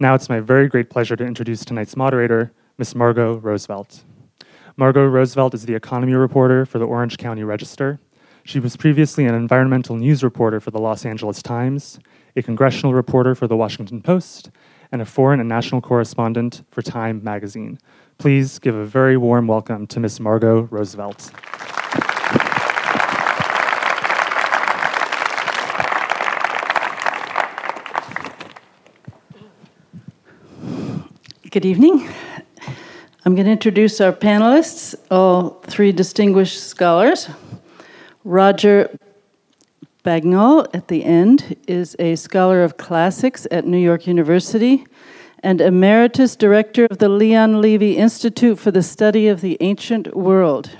Now it's my very great pleasure to introduce tonight's moderator, Ms. Margot Roosevelt. Margot Roosevelt is the economy reporter for the Orange County Register. She was previously an environmental news reporter for the Los Angeles Times, a congressional reporter for the Washington Post, and a foreign and national correspondent for Time magazine. Please give a very warm welcome to Ms. Margot Roosevelt. Good evening. I'm going to introduce our panelists, all three distinguished scholars. Roger Bagnall, at the end, is a scholar of classics at New York University and Emeritus Director of the Leon Levy Institute for the Study of the Ancient World.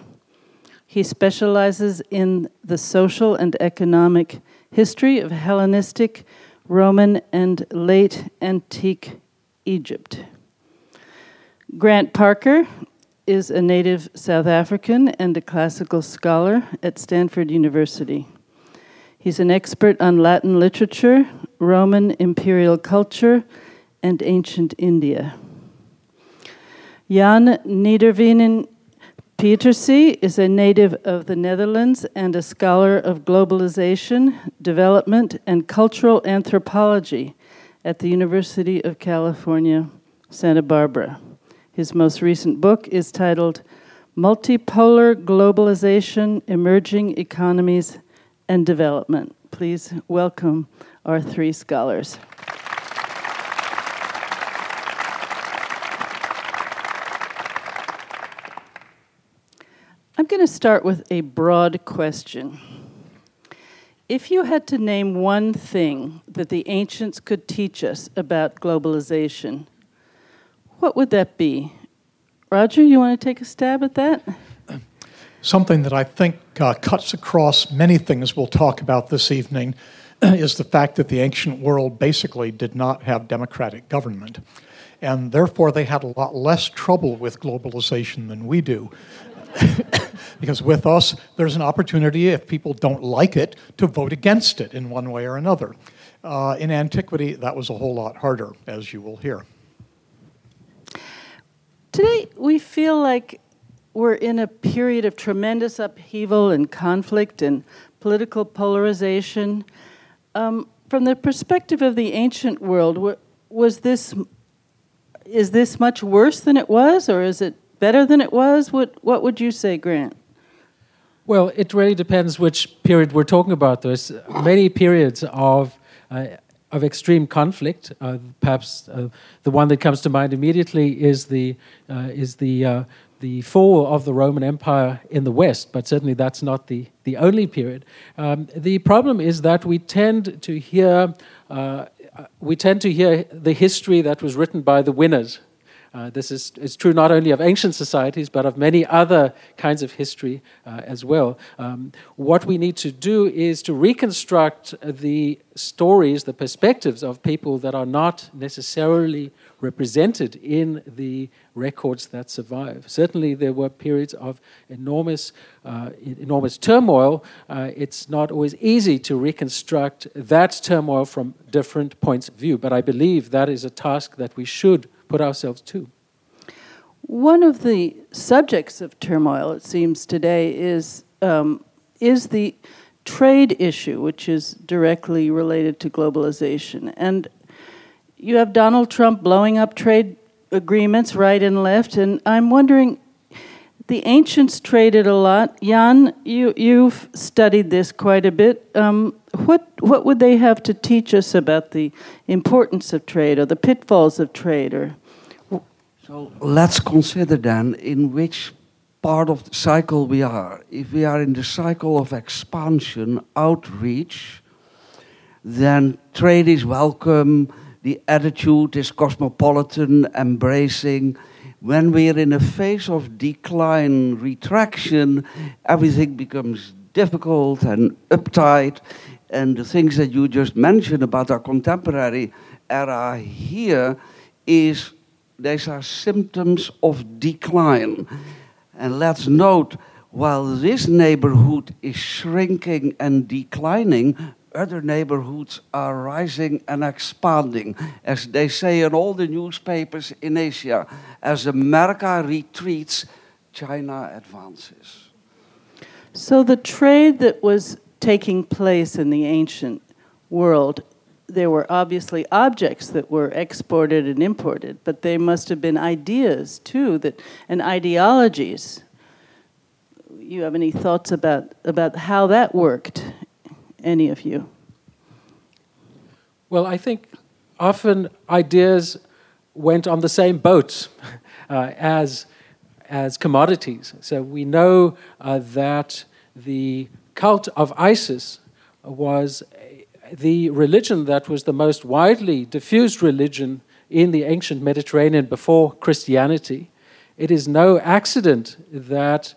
He specializes in the social and economic history of Hellenistic, Roman, and late antique Egypt. Grant Parker is a native South African and a classical scholar at Stanford University. He's an expert on Latin literature, Roman imperial culture, and ancient India. Jan Nederveen Pieterse is a native of the Netherlands and a scholar of globalization, development, and cultural anthropology at the University of California, Santa Barbara. His most recent book is titled Multipolar Globalization Emerging Economies and Development. Please welcome our three scholars. I'm going to start with a broad question. If you had to name one thing that the ancients could teach us about globalization, what would that be? Roger, you want to take a stab at that? Something that I think uh, cuts across many things we'll talk about this evening is the fact that the ancient world basically did not have democratic government. And therefore, they had a lot less trouble with globalization than we do. because with us, there's an opportunity, if people don't like it, to vote against it in one way or another. Uh, in antiquity, that was a whole lot harder, as you will hear. Today, we feel like we're in a period of tremendous upheaval and conflict and political polarization. Um, from the perspective of the ancient world, was this is this much worse than it was, or is it better than it was? What What would you say, Grant? Well, it really depends which period we're talking about. There's many periods of uh, of extreme conflict. Uh, perhaps uh, the one that comes to mind immediately is the uh, is the uh, the fall of the Roman Empire in the West, but certainly that's not the, the only period. Um, the problem is that we tend to hear uh, we tend to hear the history that was written by the winners uh, this is, is true not only of ancient societies, but of many other kinds of history uh, as well. Um, what we need to do is to reconstruct the stories, the perspectives of people that are not necessarily represented in the records that survive. Certainly, there were periods of enormous, uh, enormous turmoil. Uh, it's not always easy to reconstruct that turmoil from different points of view, but I believe that is a task that we should put ourselves to. One of the subjects of turmoil, it seems today, is um, is the trade issue, which is directly related to globalization. And you have Donald Trump blowing up trade agreements right and left, and I'm wondering. The ancients traded a lot. Jan, you, you've studied this quite a bit. Um, what, what would they have to teach us about the importance of trade or the pitfalls of trade? Or so let's consider then in which part of the cycle we are. If we are in the cycle of expansion, outreach, then trade is welcome, the attitude is cosmopolitan, embracing. When we are in a phase of decline, retraction, everything becomes difficult and uptight. And the things that you just mentioned about our contemporary era here is these are symptoms of decline. And let's note, while this neighborhood is shrinking and declining, other neighborhoods are rising and expanding. As they say in all the newspapers in Asia, as America retreats, China advances. So the trade that was taking place in the ancient world, there were obviously objects that were exported and imported, but they must have been ideas too that and ideologies. You have any thoughts about about how that worked? Any of you? Well, I think often ideas went on the same boat uh, as as commodities. So we know uh, that the cult of Isis was the religion that was the most widely diffused religion in the ancient Mediterranean before Christianity. It is no accident that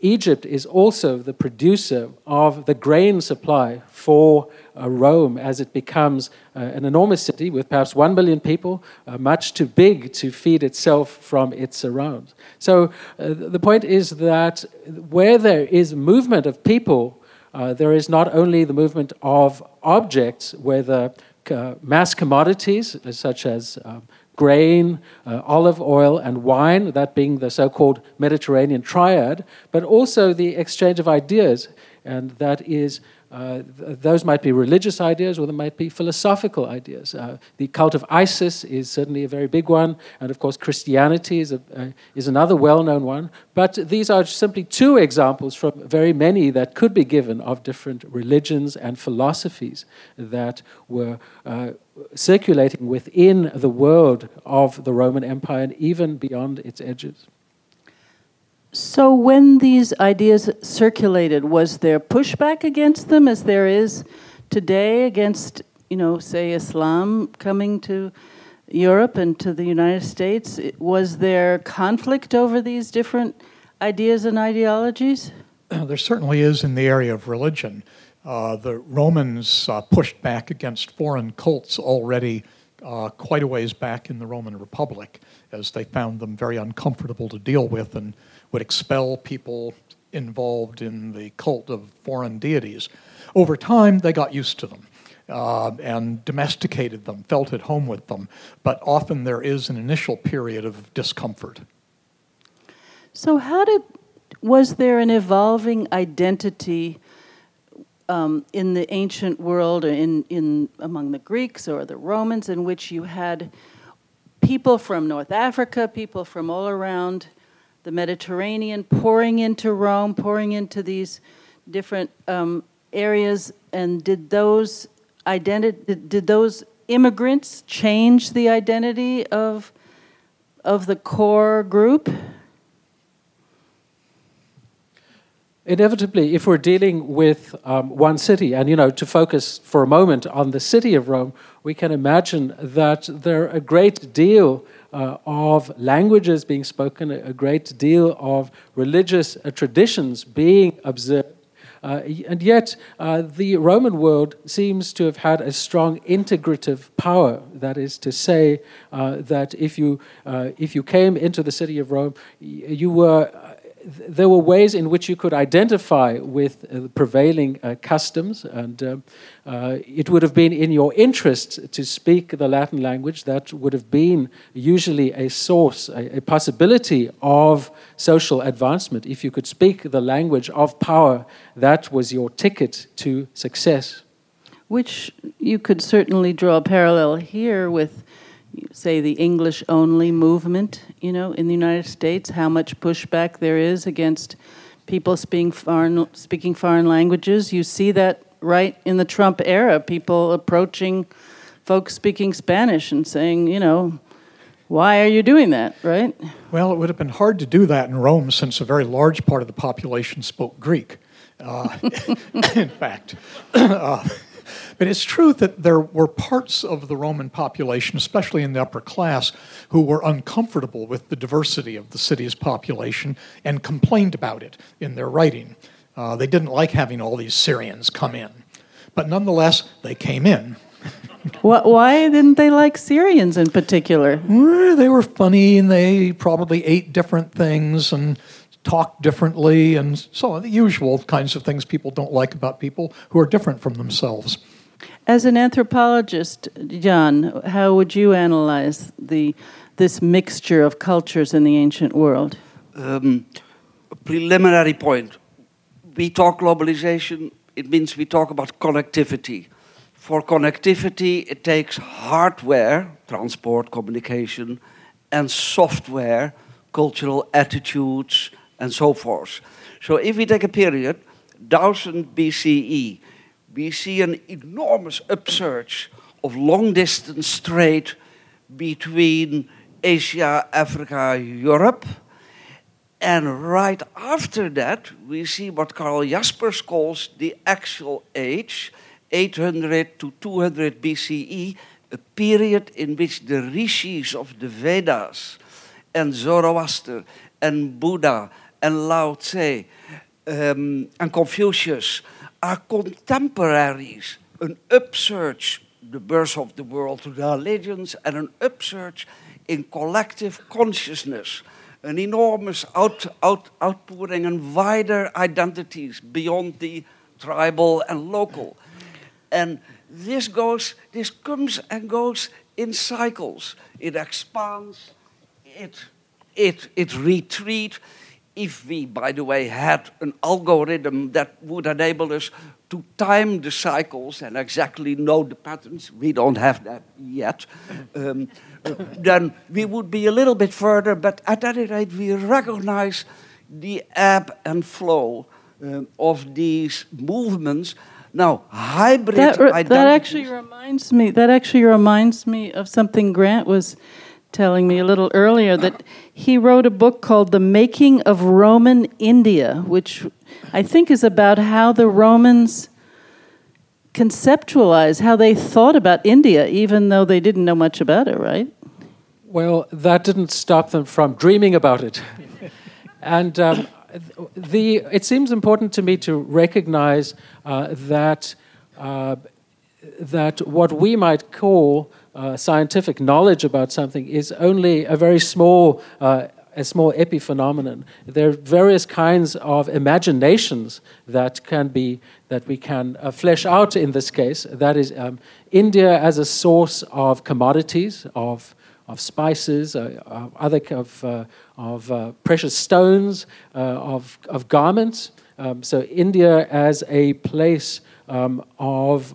Egypt is also the producer of the grain supply for uh, Rome as it becomes uh, an enormous city with perhaps one million people, uh, much too big to feed itself from its surrounds. So uh, the point is that where there is movement of people, uh, there is not only the movement of objects, whether uh, mass commodities such as um, grain, uh, olive oil, and wine, that being the so called Mediterranean triad, but also the exchange of ideas. And that is uh, th- those might be religious ideas or they might be philosophical ideas. Uh, the cult of Isis is certainly a very big one, and of course, Christianity is, a, uh, is another well known one. But these are simply two examples from very many that could be given of different religions and philosophies that were uh, circulating within the world of the Roman Empire and even beyond its edges. So, when these ideas circulated, was there pushback against them, as there is today against, you know, say Islam coming to Europe and to the United States? Was there conflict over these different ideas and ideologies? There certainly is in the area of religion. Uh, the Romans uh, pushed back against foreign cults already uh, quite a ways back in the Roman Republic, as they found them very uncomfortable to deal with and would expel people involved in the cult of foreign deities. Over time, they got used to them. Uh, and domesticated them, felt at home with them, but often there is an initial period of discomfort. So, how did was there an evolving identity um, in the ancient world, or in in among the Greeks or the Romans, in which you had people from North Africa, people from all around the Mediterranean, pouring into Rome, pouring into these different um, areas. And did those identity did, did those immigrants change the identity of of the core group? Inevitably, if we're dealing with um, one city, and you know, to focus for a moment on the city of Rome, we can imagine that there are a great deal uh, of languages being spoken, a great deal of religious uh, traditions being observed. Uh, and yet, uh, the Roman world seems to have had a strong integrative power. That is to say, uh, that if you, uh, if you came into the city of Rome, you were there were ways in which you could identify with uh, prevailing uh, customs, and uh, uh, it would have been in your interest to speak the Latin language. That would have been usually a source, a, a possibility of social advancement. If you could speak the language of power, that was your ticket to success. Which you could certainly draw a parallel here with say the English only movement, you know, in the United States, how much pushback there is against people speaking foreign, speaking foreign languages. You see that right in the Trump era, people approaching folks speaking Spanish and saying, you know, why are you doing that, right? Well, it would have been hard to do that in Rome since a very large part of the population spoke Greek. Uh, in fact, uh, but it's true that there were parts of the Roman population, especially in the upper class, who were uncomfortable with the diversity of the city's population and complained about it in their writing. Uh, they didn't like having all these Syrians come in. But nonetheless, they came in. Why didn't they like Syrians in particular? They were funny and they probably ate different things and talked differently, and so on, the usual kinds of things people don't like about people who are different from themselves. As an anthropologist, John, how would you analyze the this mixture of cultures in the ancient world? Um, preliminary point. We talk globalization, it means we talk about connectivity. For connectivity, it takes hardware, transport, communication, and software, cultural attitudes, and so forth. So if we take a period, 1000 BCE, we see an enormous upsurge of long distance trade between Asia, Africa, Europe. And right after that, we see what Karl Jaspers calls the Axial Age, 800 to 200 BCE, a period in which the rishis of the Vedas and Zoroaster and Buddha and Lao Tse um, and Confucius are contemporaries. An upsurge, the birth of the world to the religions, and an upsurge in collective consciousness, an enormous out, out, outpouring and wider identities beyond the tribal and local. And this goes, this comes and goes in cycles. It expands, it, it, it retreats. If we, by the way, had an algorithm that would enable us to time the cycles and exactly know the patterns, we don't have that yet. Um, then we would be a little bit further, but at any rate, we recognize the ebb and flow um, of these movements. Now, hybrid that, re- that actually reminds me. That actually reminds me of something Grant was telling me a little earlier. That he wrote a book called "The Making of Roman India," which I think is about how the Romans conceptualize how they thought about India, even though they didn't know much about it. Right? Well, that didn't stop them from dreaming about it. and um, the, it seems important to me to recognize uh, that, uh, that what we might call uh, scientific knowledge about something is only a very small, uh, a small epiphenomenon. There are various kinds of imaginations that can be that we can uh, flesh out in this case. That is, um, India as a source of commodities, of of spices, uh, of other of, uh, of uh, precious stones, uh, of, of garments. Um, so India as a place um, of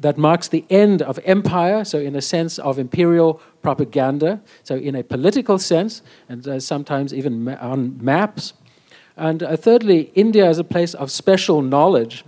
that marks the end of empire. So in a sense of imperial propaganda. So in a political sense, and uh, sometimes even ma- on maps. And thirdly, India as a place of special knowledge.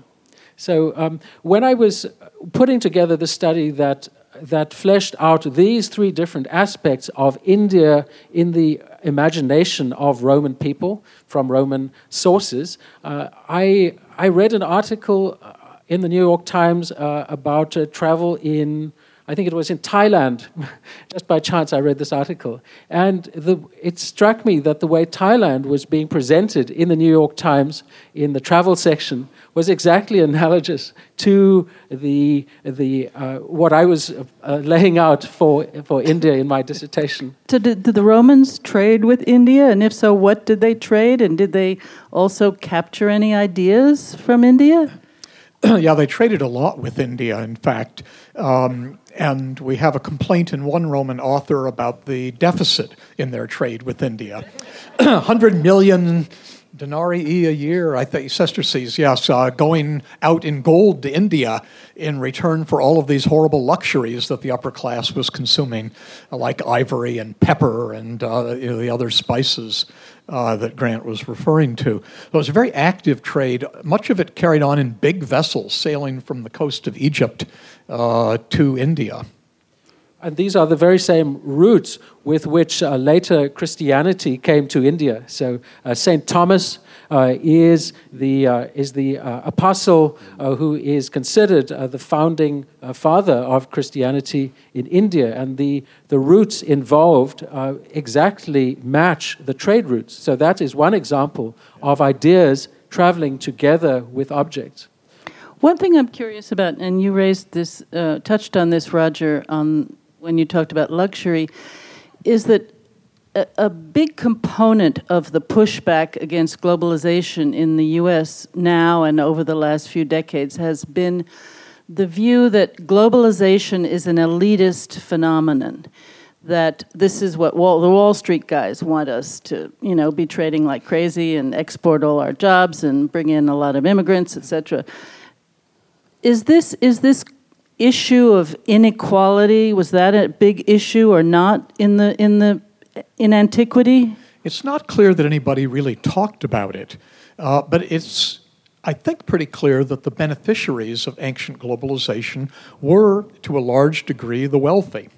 So um, when I was putting together the study that that fleshed out these three different aspects of India in the imagination of Roman people from Roman sources. Uh, I, I read an article uh, in the New York Times uh, about uh, travel in, I think it was in Thailand. Just by chance, I read this article. And the, it struck me that the way Thailand was being presented in the New York Times in the travel section was exactly analogous to the, the, uh, what I was uh, laying out for, for India in my dissertation. So did, did the Romans trade with India? And if so, what did they trade? And did they also capture any ideas from India? yeah, they traded a lot with India, in fact. Um, and we have a complaint in one Roman author about the deficit in their trade with India. 100 million denarii a year, I think, sesterces, yes, uh, going out in gold to India in return for all of these horrible luxuries that the upper class was consuming, like ivory and pepper and uh, you know, the other spices uh, that Grant was referring to. So it was a very active trade, much of it carried on in big vessels sailing from the coast of Egypt uh, to India. And these are the very same routes with which uh, later Christianity came to India. So uh, Saint Thomas uh, is the uh, is the uh, apostle uh, who is considered the founding father of Christianity in India, and the the routes involved exactly match the trade routes. So that is one example of ideas traveling together with objects. One thing I'm curious about, and you raised this, touched on this, Roger, on when you talked about luxury is that a, a big component of the pushback against globalization in the US now and over the last few decades has been the view that globalization is an elitist phenomenon. That this is what Wall, the Wall Street guys want us to, you know, be trading like crazy and export all our jobs and bring in a lot of immigrants, etc. Is this is this issue of inequality was that a big issue or not in the in the in antiquity? It's not clear that anybody really talked about it, uh, but it's, I think, pretty clear that the beneficiaries of ancient globalization were, to a large degree, the wealthy.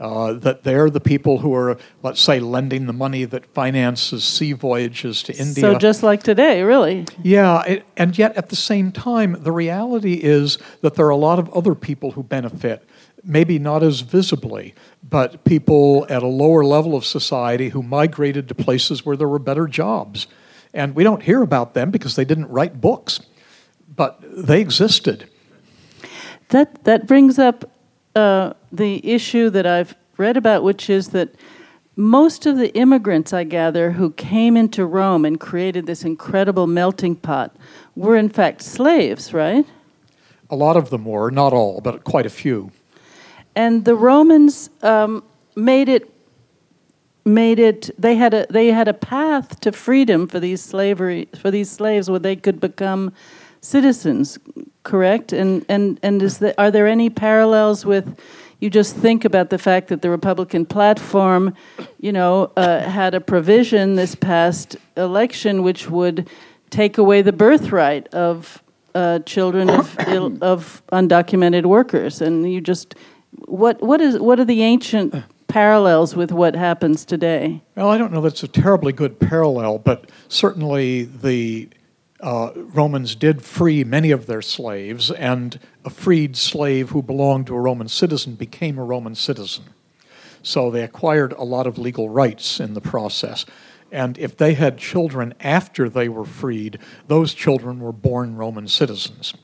Uh, that they're the people who are, let's say, lending the money that finances sea voyages to India. So just like today, really. Yeah, it, and yet at the same time, the reality is that there are a lot of other people who benefit maybe not as visibly, but people at a lower level of society who migrated to places where there were better jobs. And we don't hear about them because they didn't write books, but they existed. That, that brings up uh, the issue that I've read about, which is that most of the immigrants, I gather, who came into Rome and created this incredible melting pot were in fact slaves, right? A lot of them were, not all, but quite a few and the Romans um, made it made it they had a they had a path to freedom for these slavery for these slaves where they could become citizens correct and and and is there, are there any parallels with you just think about the fact that the Republican platform, you know, uh, had a provision this past election which would take away the birthright of uh, children of, of undocumented workers, and you just what, what, is, what are the ancient parallels with what happens today? Well, I don't know that's a terribly good parallel, but certainly the uh, Romans did free many of their slaves, and a freed slave who belonged to a Roman citizen became a Roman citizen. So they acquired a lot of legal rights in the process. And if they had children after they were freed, those children were born Roman citizens.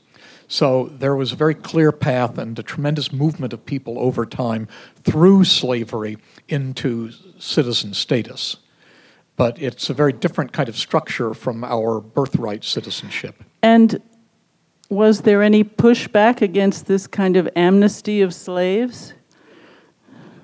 So there was a very clear path and a tremendous movement of people over time through slavery into citizen status. But it's a very different kind of structure from our birthright citizenship. And was there any pushback against this kind of amnesty of slaves?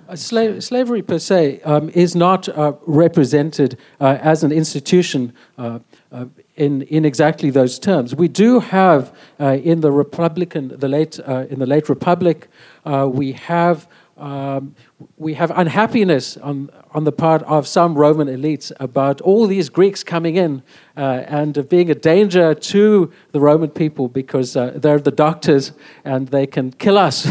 Uh, Sla- slavery per se um, is not uh, represented uh, as an institution uh, uh, in, in exactly those terms. We do have uh, in the Republican, the late, uh, in the late Republic, uh, we have um, we have unhappiness on, on the part of some Roman elites about all these Greeks coming in uh, and being a danger to the Roman people because uh, they're the doctors and they can kill us.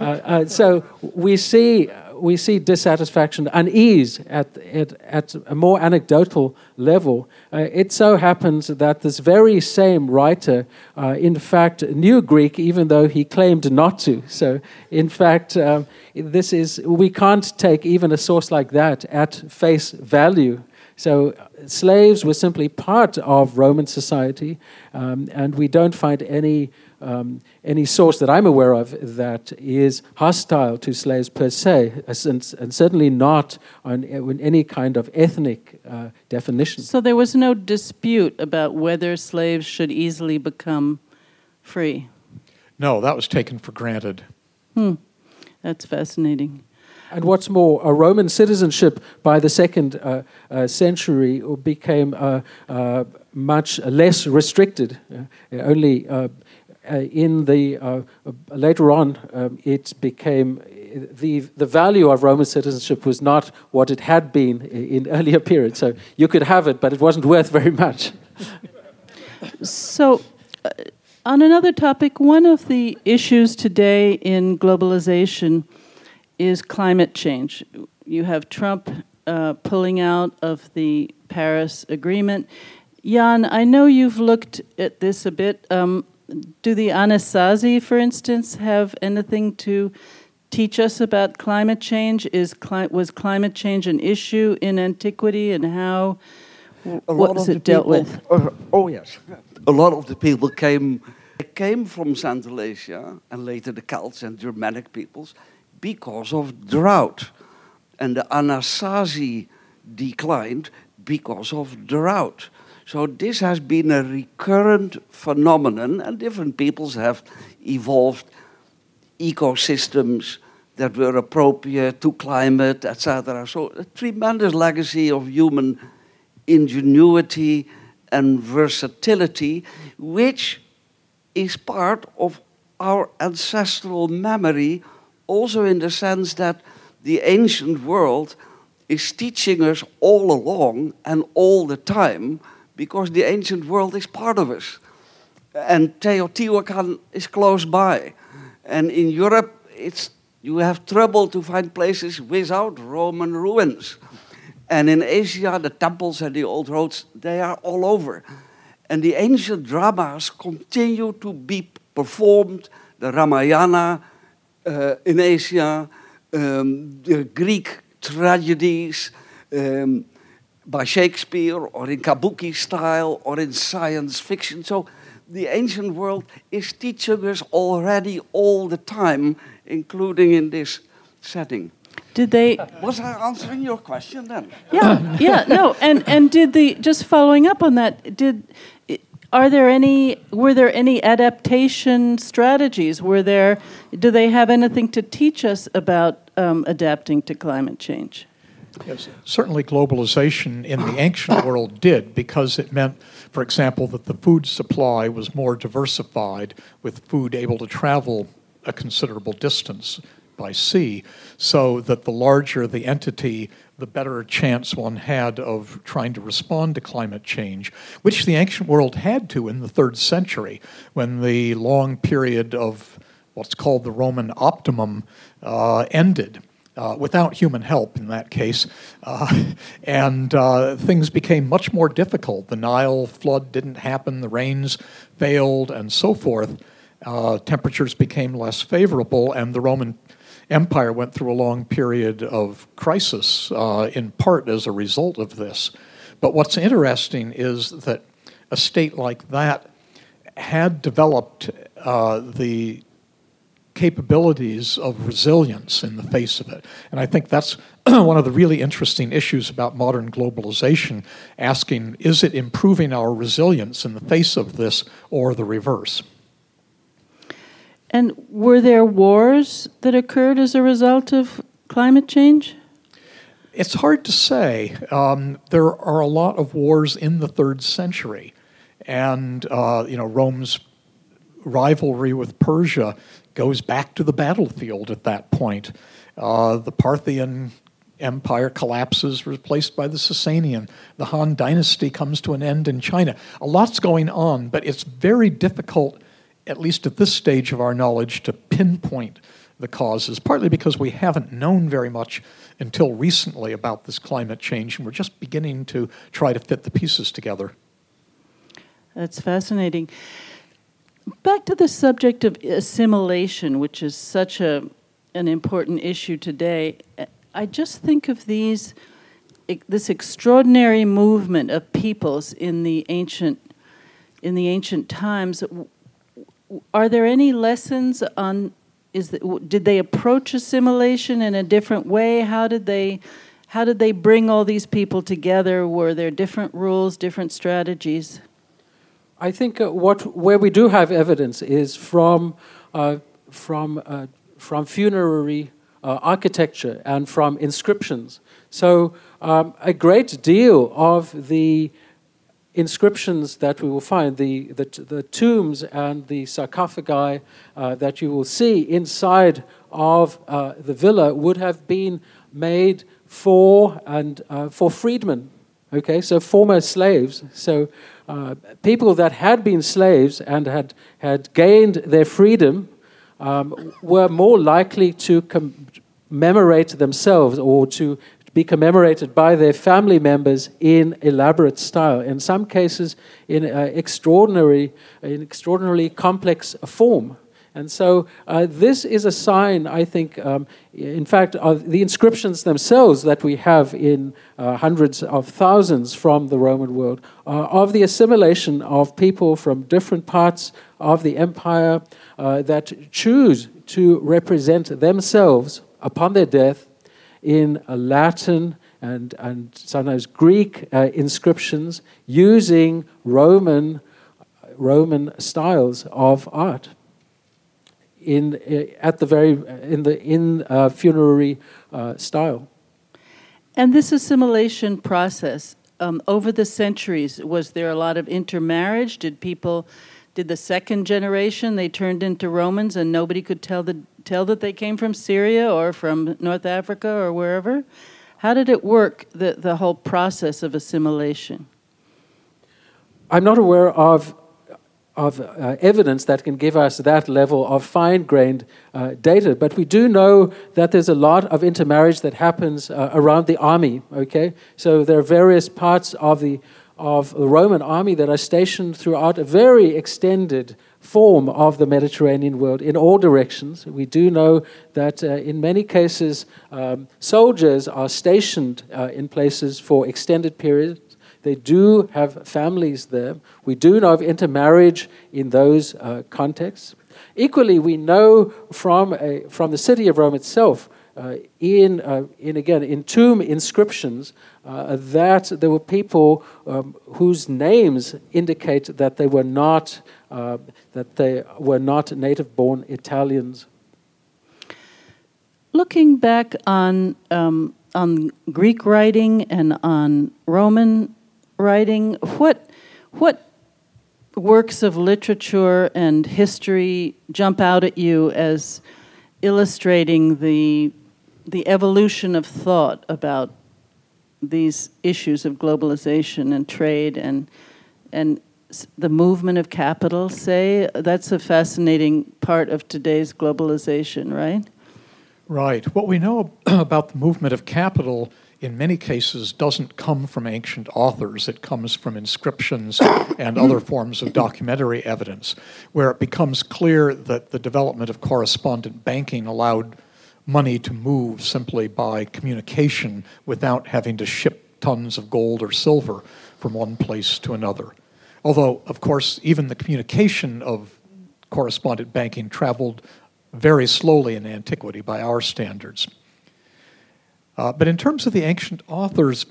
so we see we see dissatisfaction, unease at, at, at a more anecdotal level. Uh, it so happens that this very same writer, uh, in fact, knew Greek, even though he claimed not to. So, in fact, um, this is we can't take even a source like that at face value. So, slaves were simply part of Roman society, um, and we don't find any um, any source that I'm aware of that is hostile to slaves per se, and, and certainly not on, on, any kind of ethnic uh, definition. So there was no dispute about whether slaves should easily become free. No, that was taken for granted. Hmm. That's fascinating. And what's more, a Roman citizenship by the second uh, uh, century became uh, uh much less restricted. Uh, only uh, uh, in the uh, uh, later on, um, it became the the value of Roman citizenship was not what it had been in earlier periods. So you could have it, but it wasn't worth very much. so. Uh, on another topic, one of the issues today in globalization is climate change. You have Trump uh, pulling out of the Paris Agreement. Jan, I know you've looked at this a bit. Um, do the Anasazi, for instance, have anything to teach us about climate change? Is cli- was climate change an issue in antiquity, and how what was it dealt people, with? Uh, oh yes, a lot of the people came came from Central Asia and later the Celts and Germanic peoples because of drought. and the Anasazi declined because of drought. So this has been a recurrent phenomenon, and different peoples have evolved ecosystems that were appropriate to climate, etc. So a tremendous legacy of human ingenuity and versatility, which is part of our ancestral memory, also in the sense that the ancient world is teaching us all along and all the time because the ancient world is part of us. And Teotihuacan is close by. And in Europe, it's, you have trouble to find places without Roman ruins. And in Asia, the temples and the old roads, they are all over. And the ancient dramas continue to be performed. The Ramayana uh, in Asia, um, the Greek tragedies um, by Shakespeare, or in kabuki style, or in science fiction. So the ancient world is teaching us already all the time, including in this setting. Did they? Was I answering your question then? Yeah, yeah, no, and and did the just following up on that? Did are there any were there any adaptation strategies? Were there? Do they have anything to teach us about um, adapting to climate change? Yes, certainly globalization in the ancient world did because it meant, for example, that the food supply was more diversified with food able to travel a considerable distance by sea, so that the larger the entity, the better chance one had of trying to respond to climate change, which the ancient world had to in the third century when the long period of what's called the Roman optimum uh, ended. Uh, without human help in that case. Uh, and uh, things became much more difficult. The Nile flood didn't happen, the rains failed, and so forth. Uh, temperatures became less favorable, and the Roman empire went through a long period of crisis, uh, in part as a result of this. But what's interesting is that a state like that had developed uh, the capabilities of resilience in the face of it. And I think that's one of the really interesting issues about modern globalization asking is it improving our resilience in the face of this or the reverse? And were there wars that occurred as a result of climate change? It's hard to say. Um, there are a lot of wars in the third century, and uh, you know Rome's rivalry with Persia goes back to the battlefield at that point. Uh, the Parthian Empire collapses, replaced by the Sasanian. The Han Dynasty comes to an end in China. A lot's going on, but it's very difficult at least at this stage of our knowledge, to pinpoint the causes, partly because we haven't known very much until recently about this climate change, and we're just beginning to try to fit the pieces together. That's fascinating. Back to the subject of assimilation, which is such a, an important issue today. I just think of these this extraordinary movement of peoples in the ancient in the ancient times. Are there any lessons on is that, did they approach assimilation in a different way? How did they how did they bring all these people together? Were there different rules different strategies i think uh, what where we do have evidence is from uh, from uh, from funerary uh, architecture and from inscriptions so um, a great deal of the inscriptions that we will find, the, the, the tombs and the sarcophagi uh, that you will see inside of the villa would have been made for and for freedmen. Okay, so former slaves, so uh, people that had been slaves and had had gained their freedom um, were more likely to commemorate themselves or to be commemorated by their family members in elaborate style. In some cases, in uh, extraordinary, in extraordinarily complex form. And so uh, this is a sign, I think, um, in fact, of the inscriptions themselves that we have in uh, hundreds of thousands from the Roman world, uh, of the assimilation of people from different parts of the empire uh, that choose to represent themselves upon their death in Latin and, and sometimes Greek uh, inscriptions using Roman, Roman styles of art in, uh, at the very, in the in uh, funerary uh, style. And this assimilation process, um, over the centuries, was there a lot of intermarriage? Did people, did the second generation, they turned into Romans and nobody could tell, the, tell that they came from Syria or from North Africa or wherever? How did it work, the, the whole process of assimilation? I'm not aware of of uh, evidence that can give us that level of fine grained uh, data. But we do know that there's a lot of intermarriage that happens uh, around the army, okay? So there are various parts of the, of the Roman army that are stationed throughout a very extended form of the Mediterranean world in all directions. We do know that uh, in many cases, um, soldiers are stationed uh, in places for extended periods they do have families there. We do know of intermarriage in those uh, contexts. Equally, we know from, a, from the city of Rome itself, uh, in, uh, in again in tomb inscriptions, uh, that there were people um, whose names indicate that they were not uh, that they were not native-born Italians. Looking back on um, on Greek writing and on Roman writing, what what works of literature and history jump out at you as illustrating the the evolution of thought about these issues of globalization and trade and and the movement of capital say? That's a fascinating part of today's globalization right? Right. What we know about the movement of capital in many cases doesn't come from ancient authors. It comes from inscriptions and other forms of documentary evidence, where it becomes clear that the development of correspondent banking allowed money to move simply by communication without having to ship tons of gold or silver from one place to another. Although, of course, even the communication of correspondent banking traveled very slowly in antiquity by our standards. Uh, but in terms of the ancient authors,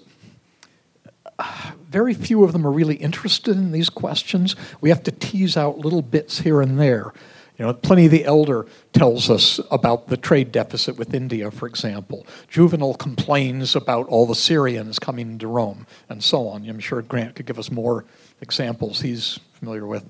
very few of them are really interested in these questions. We have to tease out little bits here and there. You know, Pliny the Elder tells us about the trade deficit with India, for example. Juvenal complains about all the Syrians coming into Rome, and so on. I'm sure Grant could give us more examples he's familiar with.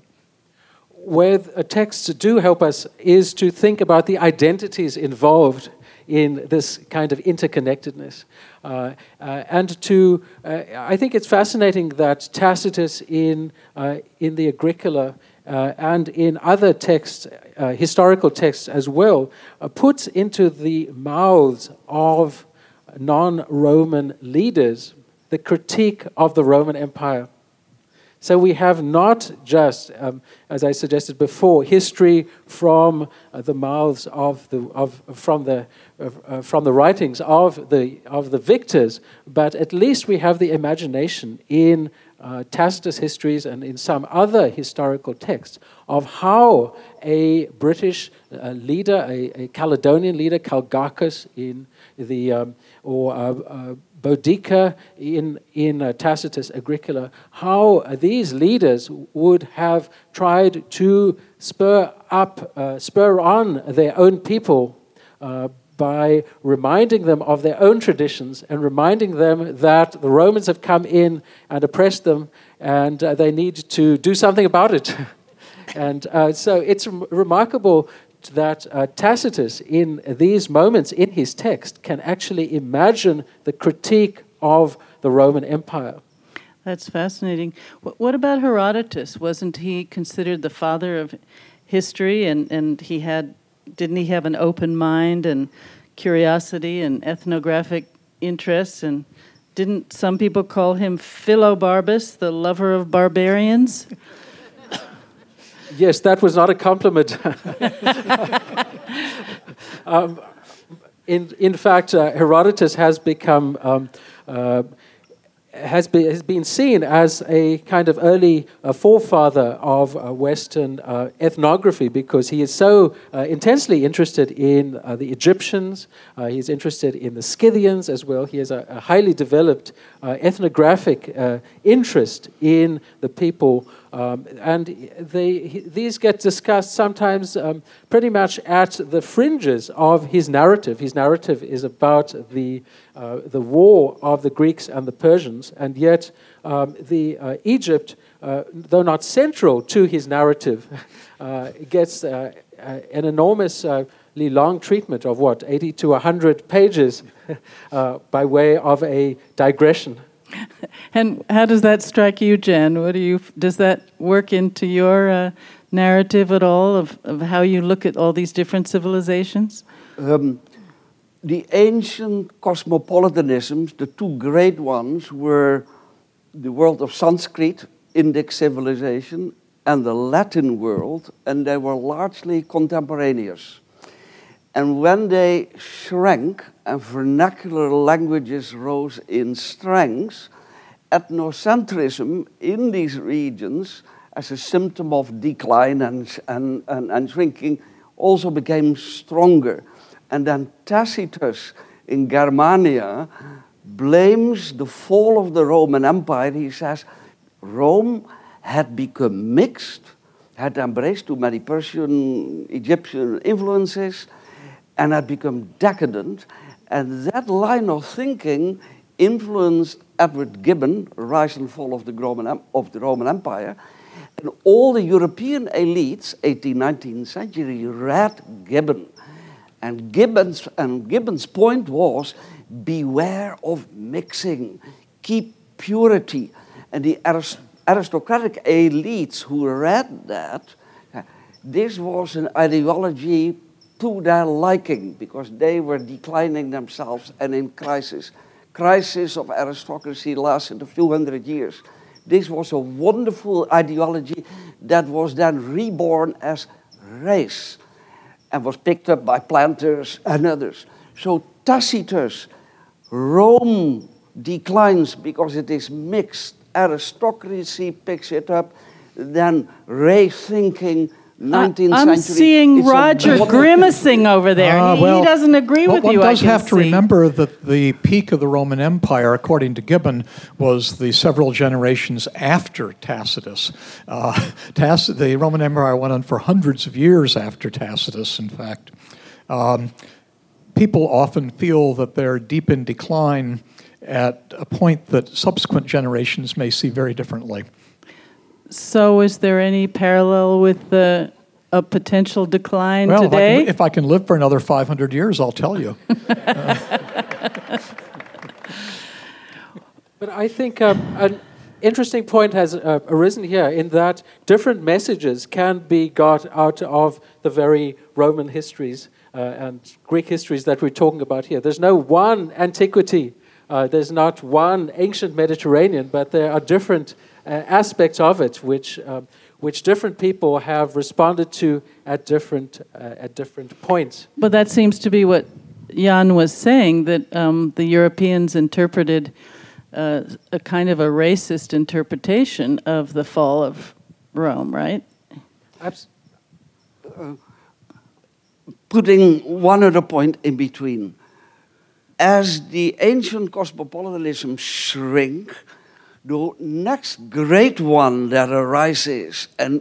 Where texts do help us is to think about the identities involved in this kind of interconnectedness. Uh, uh, and to, uh, I think it's fascinating that Tacitus in, uh, in the Agricola uh, and in other texts, historical texts as well, puts into the mouths of non Roman leaders the critique of the Roman Empire. So we have not just, um, as I suggested before, history from uh, the mouths of the of from the uh, from the writings of the of the victors, but at least we have the imagination in uh, Tacitus histories and in some other historical texts of how a British uh, leader, a, a, Caledonian leader, Calgacus in the um, or uh, uh, Boudicca in, in uh, Tacitus Agricola, how these leaders would have tried to spur up, uh, spur on their own people by reminding them of their own traditions and reminding them that the Romans have come in and oppressed them and uh, they need to do something about it. and uh, so it's remarkable that uh, Tacitus, in these moments in his text, can actually imagine the critique of the Roman Empire. That's fascinating. What about Herodotus? Wasn't he considered the father of history, and, and he had didn't he have an open mind and curiosity and ethnographic interests? And didn't some people call him Philobarbaros, the lover of barbarians? Yes, that was not a compliment. um, in, in fact, uh, Herodotus has become um, uh, has been, has been seen as a kind of early uh, forefather of uh, Western uh, ethnography because he is so uh, intensely interested in uh, the Egyptians, uh, he's interested in the Scythians as well. He has a, a highly developed ethnographic interest in the people um, and they, these get discussed sometimes um, pretty much at the fringes of his narrative. His narrative is about the, uh, the war of the Greeks and the Persians, and yet um, the uh, Egypt, uh, though not central to his narrative, uh, gets uh, uh, an enormously long treatment of what, 80 to 100 pages by way of a digression. and how does that strike you, Jen? What do you does that work into your uh, narrative at all of, of how you look at all these different civilizations? Um, the ancient cosmopolitanisms, the two great ones, were the world of Sanskrit, Indic civilization, and the Latin world, and they were largely contemporaneous. And when they shrank and vernacular languages rose in strength, ethnocentrism in these regions, as a symptom of decline and, and, and, and shrinking, also became stronger. And then Tacitus in Germania blames the fall of the Roman Empire. He says Rome had become mixed, had embraced too many Persian, Egyptian influences, and had become decadent. And that line of thinking influenced Edward Gibbon, Rise and Fall of the Roman, of the Roman Empire. And all the European elites, 18th, 19th century, read Gibbon. And Gibbon's, and Gibbon's point was beware of mixing, keep purity. And the aristocratic elites who read that, this was an ideology to their liking because they were declining themselves and in crisis. Crisis of aristocracy lasted a few hundred years. This was a wonderful ideology that was then reborn as race and was picked up by planters and others. So Tacitus, Rome declines because it is mixed. Aristocracy picks it up. Then race thinking 19th I'm century. seeing Roger grimacing over there. Uh, well, he, doesn't agree with one you. One does have see. to remember that the peak of the Roman Empire, according to Gibbon, was the several generations after Tacitus. Uh, Tacitus the Roman Empire went on for hundreds of years after Tacitus, in fact. Um, people often feel that they're deep in decline at a point that subsequent generations may see very differently. So, is there any parallel with the a potential decline well, today? If I, can, if I can live for another 500 years, I'll tell you. But I think um, an interesting point has uh, arisen here in that different messages can be got out of the very Roman histories uh, and Greek histories that we're talking about here. There's no one antiquity, uh, there's not one ancient Mediterranean, but there are different uh, aspects of it which, um, which different people have responded to at different, uh, at different points. But that seems to be what Jan was saying that um, the Europeans interpreted uh, a kind of a racist interpretation of the fall of Rome, right? Abs- uh, putting one other point in between. As the ancient cosmopolitanism shrink, the next great one that arises and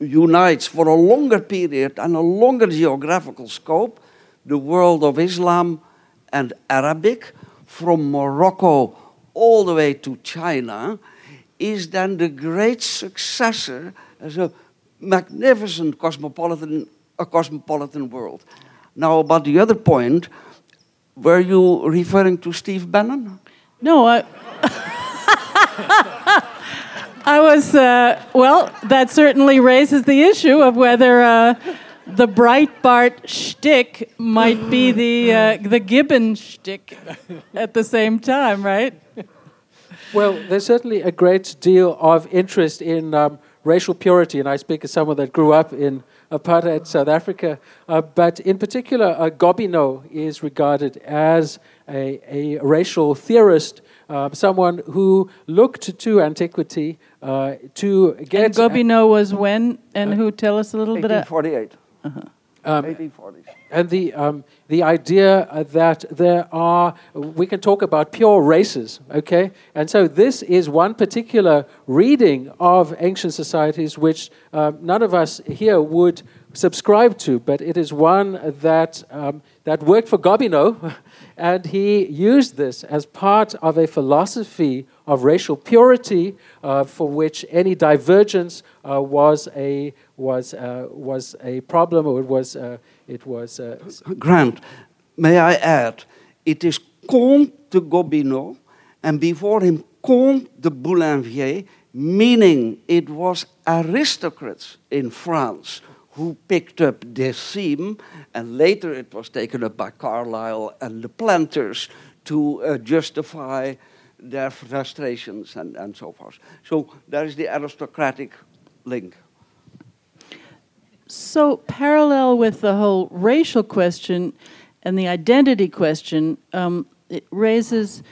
unites for a longer period and a longer geographical scope the world of Islam and Arabic from Morocco all the way to China is then the great successor as a magnificent cosmopolitan, a cosmopolitan world. Now, about the other point, were you referring to Steve Bannon? No, I. I was, uh, well, that certainly raises the issue of whether uh, the Breitbart shtick might be the, uh, the Gibbon shtick at the same time, right? Well, there's certainly a great deal of interest in um, racial purity, and I speak as someone that grew up in apartheid South Africa. Uh, but in particular, uh, Gobineau is regarded as a, a racial theorist, uh, someone who looked to antiquity uh, to get. And Gobineau was when? And who? Tell us a little bit. 1848. Uh-huh. Um, 1840s. and the um, the idea uh, that there are we can talk about pure races okay and so this is one particular reading of ancient societies which uh, none of us here would subscribe to but it is one that um, that worked for Gobineau and he used this as part of a philosophy of racial purity uh, for which any divergence uh, was a was uh, was a problem or it was uh, it was uh, Grant, may I add, it is Comte de Gobineau, and before him, Comte de Boulainvilliers, meaning it was aristocrats in France who picked up this theme, and later it was taken up by Carlyle and the planters to uh, justify their frustrations and, and so forth. So there is the aristocratic link. So, parallel with the whole racial question and the identity question, um, it raises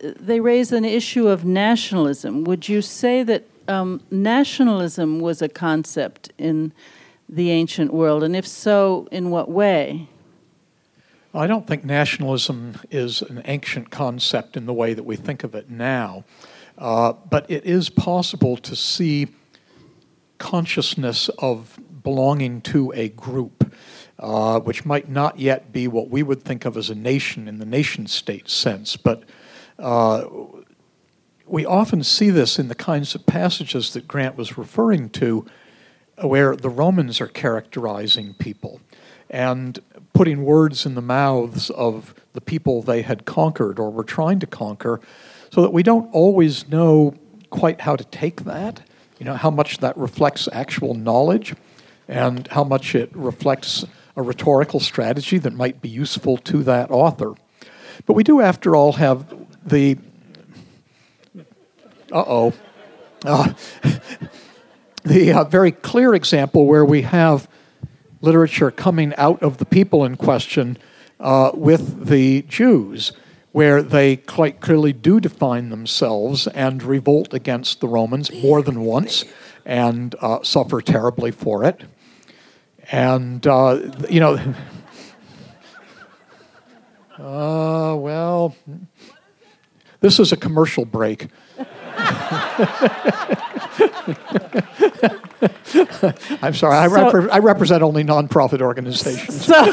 they raise an issue of nationalism. Would you say that um, nationalism was a concept in the ancient world, and if so, in what way? I don't think nationalism is an ancient concept in the way that we think of it now, uh, but it is possible to see consciousness of belonging to a group, uh, which might not yet be what we would think of as a nation in the nation state sense, but uh, we often see this in the kinds of passages that Grant was referring to, where the Romans are characterizing people and putting words in the mouths of the people they had conquered or were trying to conquer, so that we don't always know quite how to take that, you know, how much that reflects actual knowledge and how much it reflects a rhetorical strategy that might be useful to that author. But we do, after all, have the. Uh-oh. Uh, the uh, very clear example where we have literature coming out of the people in question uh, with the Jews, where they quite clearly do define themselves and revolt against the Romans more than once and uh, suffer terribly for it. And, uh, you know, uh, well, this is a commercial break. I'm sorry, I, So- repre- I represent only nonprofit organizations. So,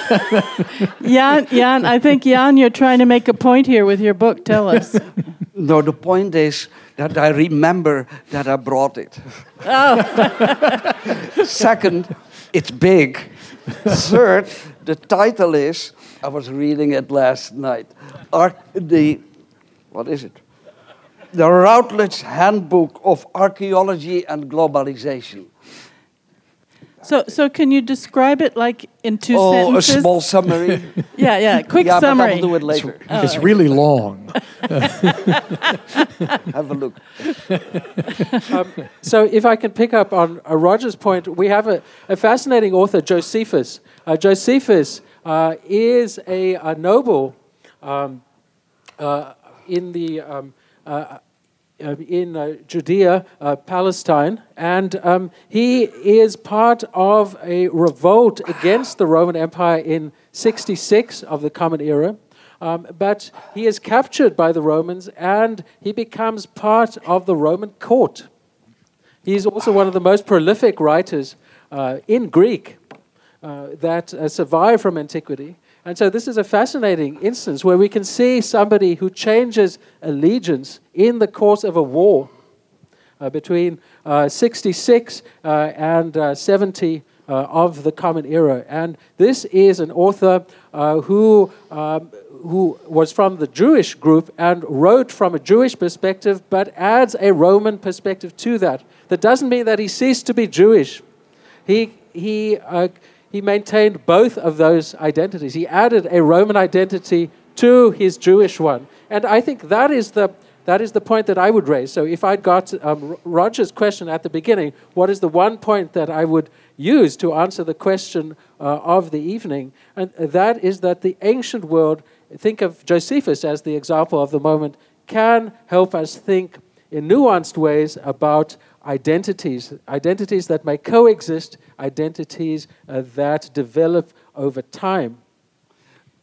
Jan, Jan, I think Jan, you're trying to make a point here with your book. Tell us. No, the point is that I remember that I brought it. Oh. Second, it's big. Third, the title is, I was reading it last night, Ar- the, what is it? The Routledge Handbook of Archaeology and Globalization. So, so can you describe it like in two oh, sentences? Oh, a small summary. yeah, yeah. Quick yeah, summary. but I will do it later. it's really long. Have a look. So, if I can pick up on uh, Roger's point, we have a, a fascinating author, Josephus. Uh, Josephus uh, is a, a noble um, uh, in the um, uh, in uh, Judea, uh, Palestine, and um, he is part of a revolt against the Roman Empire in 66 of the Common Era. Um, but he is captured by the Romans and he becomes part of the Roman court. He's also one of the most prolific writers uh, in Greek uh, that uh, survive from antiquity. And so, this is a fascinating instance where we can see somebody who changes allegiance in the course of a war uh, between uh, 66 uh, and uh, 70 uh, of the Common Era. And this is an author uh, who, um, who was from the Jewish group and wrote from a Jewish perspective, but adds a Roman perspective to that. That doesn't mean that he ceased to be Jewish. He, he, he maintained both of those identities. He added a Roman identity to his Jewish one. And I think that is the, that is the point that I would raise. So if I'd got um, Roger's question at the beginning, what is the one point that I would use to answer the question uh, of the evening? And that is that the ancient world, think of Josephus as the example of the moment, can help us think in nuanced ways about identities, identities that may coexist, identities uh, that develop over time.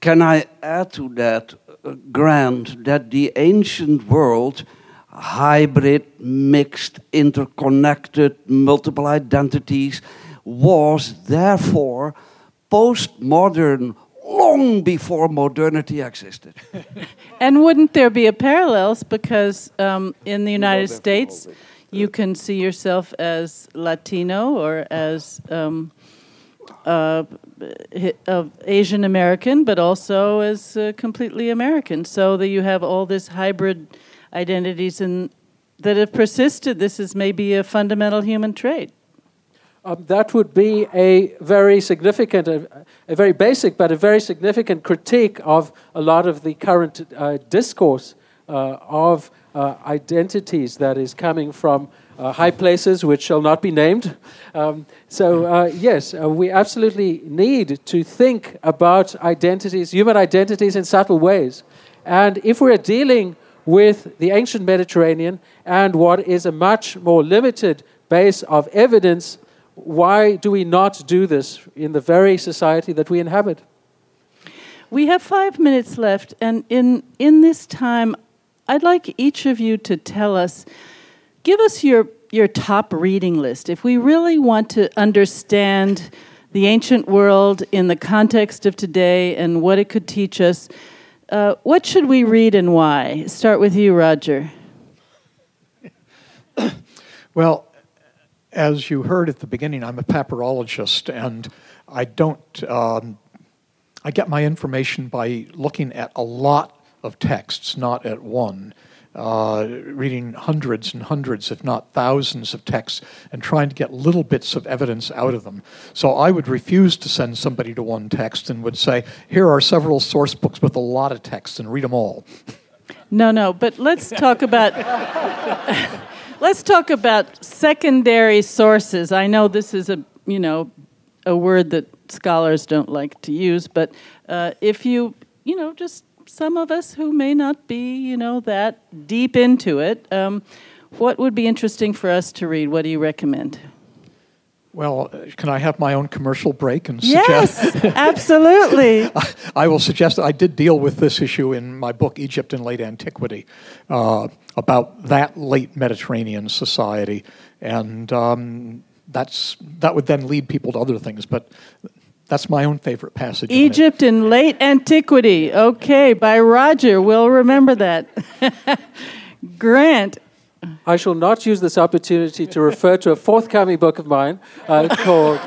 Can I add to that, uh, Grant, that the ancient world, hybrid, mixed, interconnected, multiple identities, was therefore postmodern long before modernity existed. and wouldn't there be a parallels because um, in the United States you can see yourself as Latino or as um, uh, of Asian American, but also as uh, completely American. So that you have all this hybrid identities and that have persisted. This is maybe a fundamental human trait. Um, that would be a very significant, a, a, very basic, but a very significant critique of a lot of the current uh, discourse uh, of uh, identities that is coming from uh, high places which shall not be named. Um, so, uh, yes, uh, we absolutely need to think about identities, human identities, in subtle ways. And if we're dealing with the ancient Mediterranean and what is a much more limited base of evidence, why do we not do this in the very society that we inhabit? We have five minutes left, and in, in this time, I'd like each of you to tell us give us your, your top reading list. If we really want to understand the ancient world in the context of today and what it could teach us, uh, what should we read and why? Start with you, Roger. well, as you heard at the beginning, I'm a papyrologist, and I don't. Um, I get my information by looking at a lot of texts, not at one uh, reading hundreds and hundreds, if not thousands, of texts and trying to get little bits of evidence out of them. So I would refuse to send somebody to one text and would say, here are several source books with a lot of texts and read them all. No, no, but let's talk about. let's talk about secondary sources. I know this is a you know a word that scholars don't like to use, but uh, if you you know just some of us who may not be, you know, that deep into it. Um, what would be interesting for us to read? What do you recommend? Well, can I have my own commercial break and suggest? Yes, absolutely. I, I, will suggest that I did deal with this issue in my book, Egypt in Late Antiquity, uh, about that late Mediterranean society. And um, that's, that would then lead people to other things. But that's my own favorite passage. Egypt in late antiquity. Okay, by Roger. We'll remember that. Grant. I shall not use this opportunity to refer to a forthcoming book of mine uh, called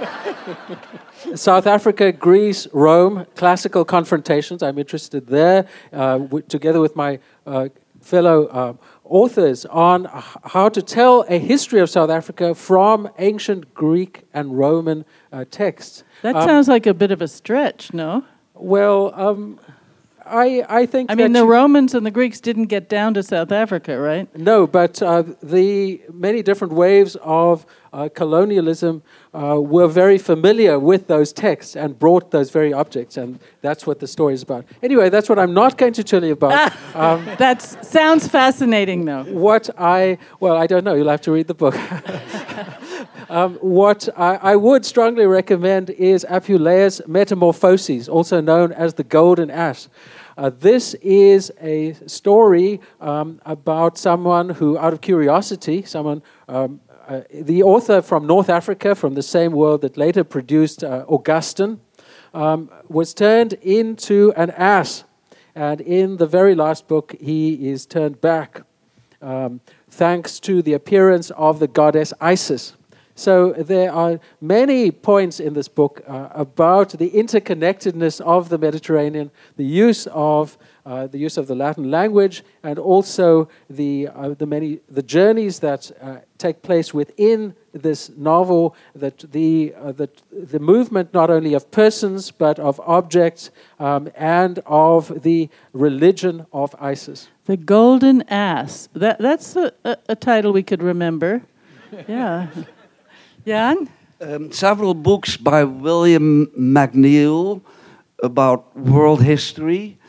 South Africa, Greece, Rome Classical Confrontations. I'm interested there, uh, w- together with my uh, fellow uh, authors, on how to tell a history of South Africa from ancient Greek and Roman uh, texts. That um, sounds like a bit of a stretch, no? Well, um, I, I think. I mean, the Romans and the Greeks didn't get down to South Africa, right? No, but uh, the many different waves of uh, colonialism uh, were very familiar with those texts and brought those very objects, and that's what the story is about. Anyway, that's what I'm not going to tell you about. um, that sounds fascinating, though. What I well, I don't know. You'll have to read the book. um, what I, I, would strongly recommend is Apuleius Metamorphoses, also known as the Golden Ass. Uh, this is a story um, about someone who, out of curiosity, someone um, uh, the author from North Africa, from the same world that later produced uh, Augustine, um, was turned into an ass. And in the very last book, he is turned back um, thanks to the appearance of the goddess Isis. So there are many points in this book uh, about the interconnectedness of the Mediterranean, the use of uh, the use of the Latin language, and also the uh, the many the journeys that uh, take place within this novel. That the uh, the the movement not only of persons but of objects um, and of the religion of Isis. The Golden Ass. That, that's a, a, a title we could remember. Yeah. Jan? Um, several books by William McNeill about world history,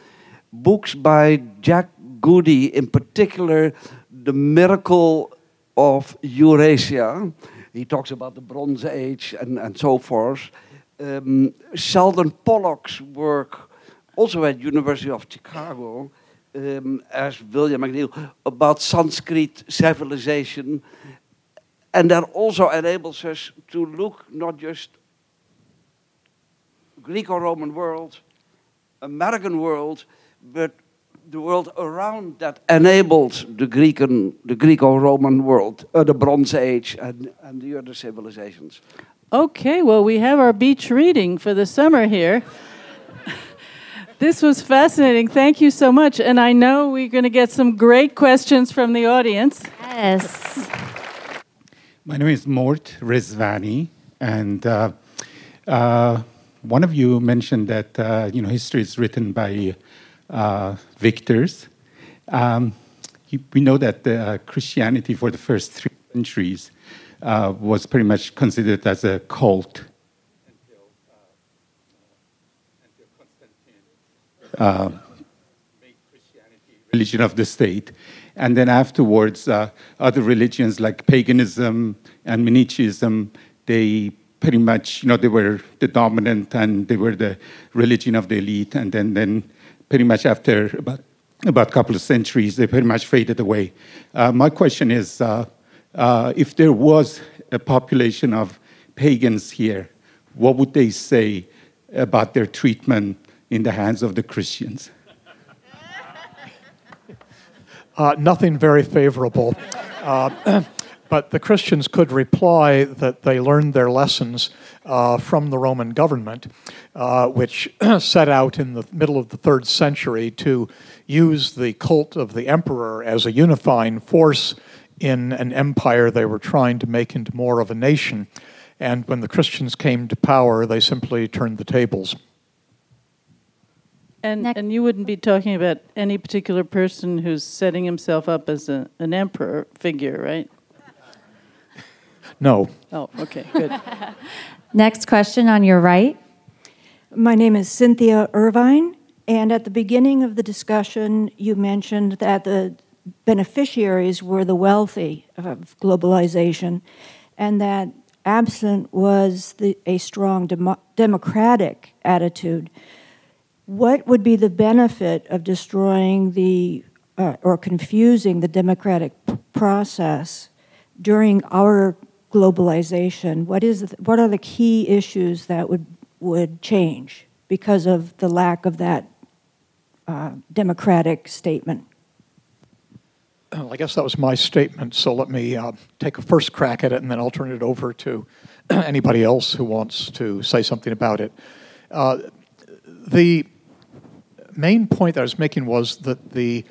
books by Jack Goody, in particular, The Miracle of Eurasia. He talks about the Bronze Age and, and so forth. Um, Sheldon Pollock's work, also at University of Chicago, um, as William McNeill, about Sanskrit civilization and that also enables us to look not just Greco-Roman world, American world, but the world around that enabled the Greek and the Greco-Roman world, uh, the Bronze Age, and, and the other civilizations. Okay, well, we have our beach reading for the summer here. this was fascinating. Thank you so much. And I know we're going to get some great questions from the audience. Yes. My name is Mort Rizvani, and uh, uh, one of you mentioned that uh, you know history is written by uh, victors. Um, we know that uh, Christianity for the first three centuries uh, was pretty much considered as a cult. Religion of the state. And then afterwards, uh, other religions like paganism and Manichaeism, they pretty much, you know, they were the dominant and they were the religion of the elite. And then, then pretty much after about, about a couple of centuries, they pretty much faded away. Uh, my question is uh, uh if there was a population of pagans here, what would they say about their treatment in the hands of the Christians? Uh, nothing very favorable. Uh, but the Christians could reply that they learned their lessons uh, from the Roman government, uh, which set out in the middle of the third century to use the cult of the emperor as a unifying force in an empire they were trying to make into more of a nation. And when the Christians came to power, they simply turned the tables. And, and you wouldn't be talking about any particular person who's setting himself up as a, an emperor figure, right? No. Oh, okay, good. Next question on your right. My name is Cynthia Irvine, and at the beginning of the discussion, you mentioned that the beneficiaries were the wealthy of globalization, and that absent was the, a strong demo- democratic attitude what would be the benefit of destroying the uh, or confusing the democratic p- process during our globalization? What is the, what are the key issues that would would change because of the lack of that uh, democratic statement? Well, I guess that was my statement, so let me uh, take a first crack at it and then I'll turn it over to anybody else who wants to say something about it. Uh, the main point that I was making was that the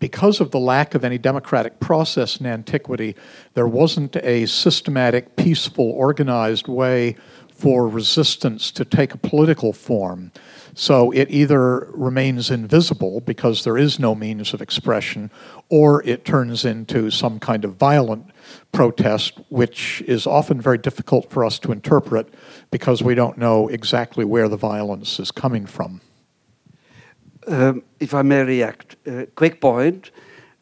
because of the lack of any democratic process in antiquity, there wasn't a systematic, peaceful, organized way for resistance to take a political form. So it either remains invisible because there is no means of expression, or it turns into some kind of violent protest, which is often very difficult for us to interpret because we don't know exactly where the violence is coming from. Um, if I may react, uh, quick point.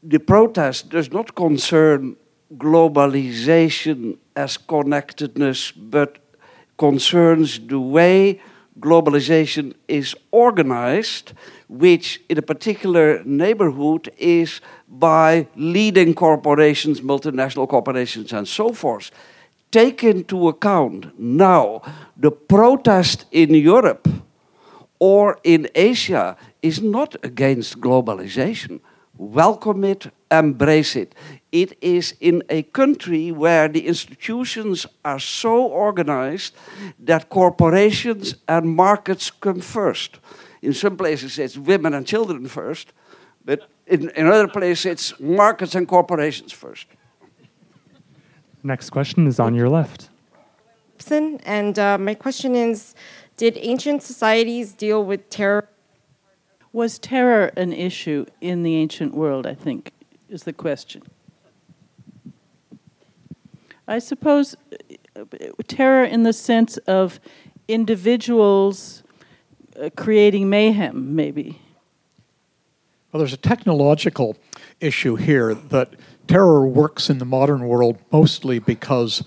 The protest does not concern globalization as connectedness, but concerns the way globalization is organized, which in a particular neighborhood is by leading corporations, multinational corporations, and so forth. Take into account now the protest in Europe or in Asia is not against globalization. Welcome it, embrace it. It is in a country where the institutions are so organized that corporations and markets come first. In some places, it's women and children first, but in, in other places, it's markets and corporations first. Next question is on your left. And uh, my question is Did ancient societies deal with terror? Was terror an issue in the ancient world, I think, is the question. I suppose uh, terror in the sense of individuals uh, creating mayhem, maybe. Well, there's a technological issue here that terror works in the modern world mostly because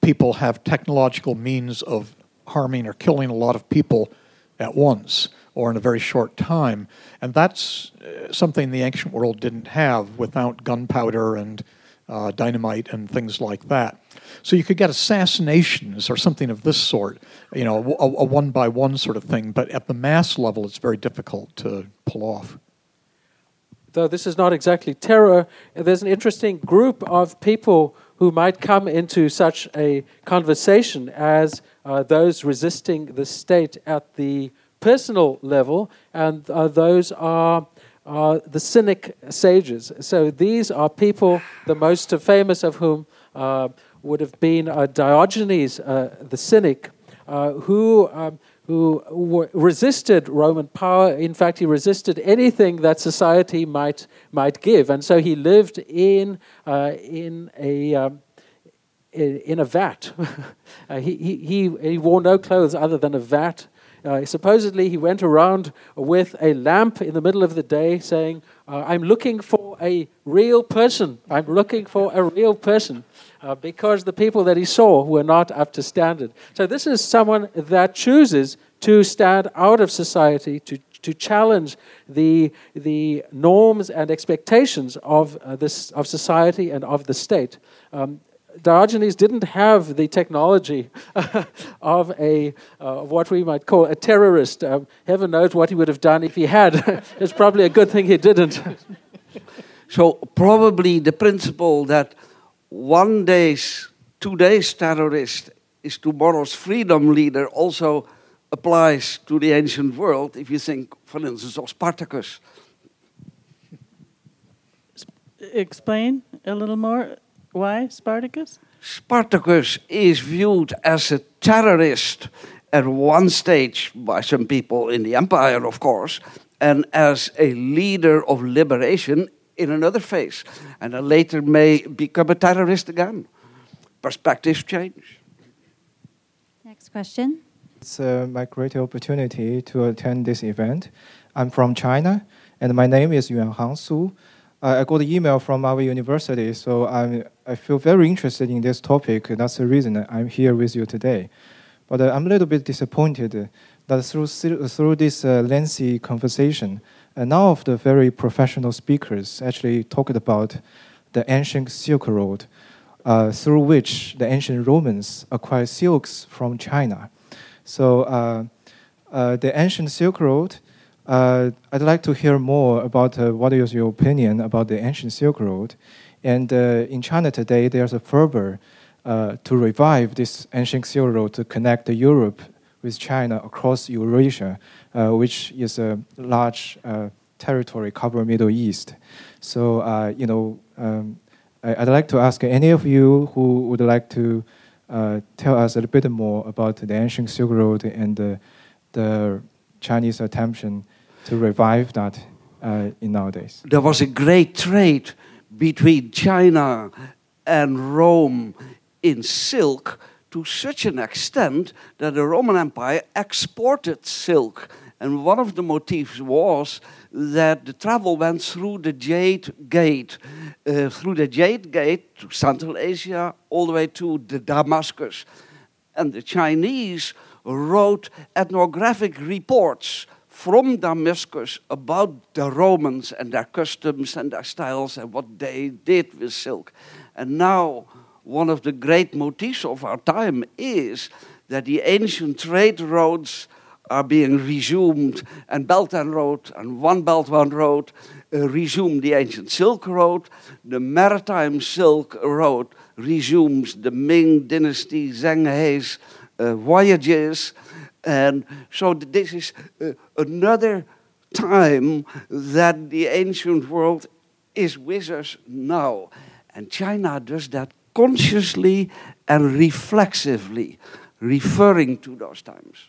people have technological means of harming or killing a lot of people at once or in a very short time. And that's uh, something the ancient world didn't have without gunpowder and uh, dynamite and things like that. So you could get assassinations or something of this sort, you know, a, a one by one sort of thing. But at the mass level, it's very difficult to pull off. Though this is not exactly terror, there's an interesting group of people who might come into such a conversation as uh, those resisting the state at the personal level, and uh, those are uh, the cynic sages. So these are people, the most famous of whom uh, would have been uh, Diogenes uh, the cynic, uh, who, um, who resisted Roman power. In fact, he resisted anything that society might, might give. And so he lived in, in a. Um, in a vat. he, he, he wore no clothes other than a vat uh, supposedly, he went around with a lamp in the middle of the day saying, uh, I'm looking for a real person. I'm looking for a real person. Uh, because the people that he saw were not up to standard. So, this is someone that chooses to stand out of society, to, to challenge the, the norms and expectations of, uh, this, of society and of the state. Um, Diogenes didn't have the technology of a uh, what we might call a terrorist. Um, heaven knows what he would have done if he had. it's probably a good thing he didn't. so probably the principle that one day's, two days terrorist is tomorrow's freedom leader also applies to the ancient world. If you think, for instance, of Spartacus. Explain a little more. Why Spartacus? Spartacus is viewed as a terrorist at one stage by some people in the empire, of course, and as a leader of liberation in another phase. And then later may become a terrorist again. Perspectives change. Next question. It's uh, my great opportunity to attend this event. I'm from China, and my name is Yuan Hang Su. I got an email from our university, so I'm, I feel very interested in this topic. That's the reason I'm here with you today. But uh, I'm a little bit disappointed that through, through this uh, lengthy conversation, uh, none of the very professional speakers actually talked about the ancient Silk Road, uh, through which the ancient Romans acquired silks from China. So uh, uh, the ancient Silk Road I'd like to hear more about uh, what is your opinion about the ancient Silk Road. And uh, in China today, there's a fervor uh, to revive this ancient Silk Road to connect Europe with China across Eurasia, uh, which is a large uh, territory cover Middle East. So, you know, um, I, would like to ask any of you who would like to tell us a little bit more about the ancient Silk Road and the Chinese attention to revive that uh, in nowadays. There was a great trade between China and Rome in silk to such an extent that the Roman Empire exported silk. And one of the motifs was that the travel went through the Jade Gate, uh, through the Jade Gate to Central Asia, all the way to the Damascus. And the Chinese wrote ethnographic reports from Damascus about the Romans and their customs and their styles and what they did with silk. And now, one of the great motifs of our time is that the ancient trade roads are being resumed, and Belt and Road and One Belt One Road uh, resume the ancient Silk Road. The maritime Silk Road resumes the Ming Dynasty, Zheng He's uh, voyages. And so this is uh, another time that the ancient world is with us now. And China does that consciously and reflexively, referring to those times.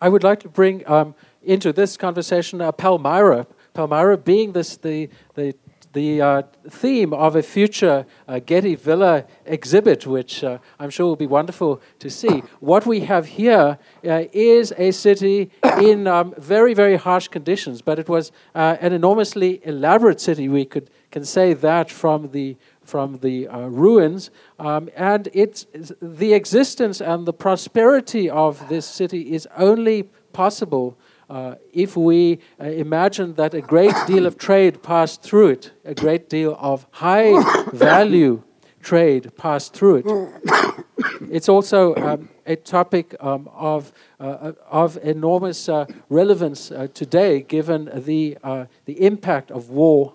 I would like to bring um, into this conversation uh, Palmyra. Palmyra being this the the the uh, theme of a future uh, Getty Villa exhibit, which uh, I'm sure will be wonderful to see. What we have here uh, is a city in um, very, very harsh conditions, but it was uh, an enormously elaborate city. We could can say that from the from the uh, ruins, um, and it's the existence and the prosperity of this city is only possible uh, if we uh, imagine that a great deal of trade passed through it, a great deal of high value trade passed through it. It's also um, a topic um, of, uh, of enormous uh, relevance uh, today, given the, uh, the impact of war.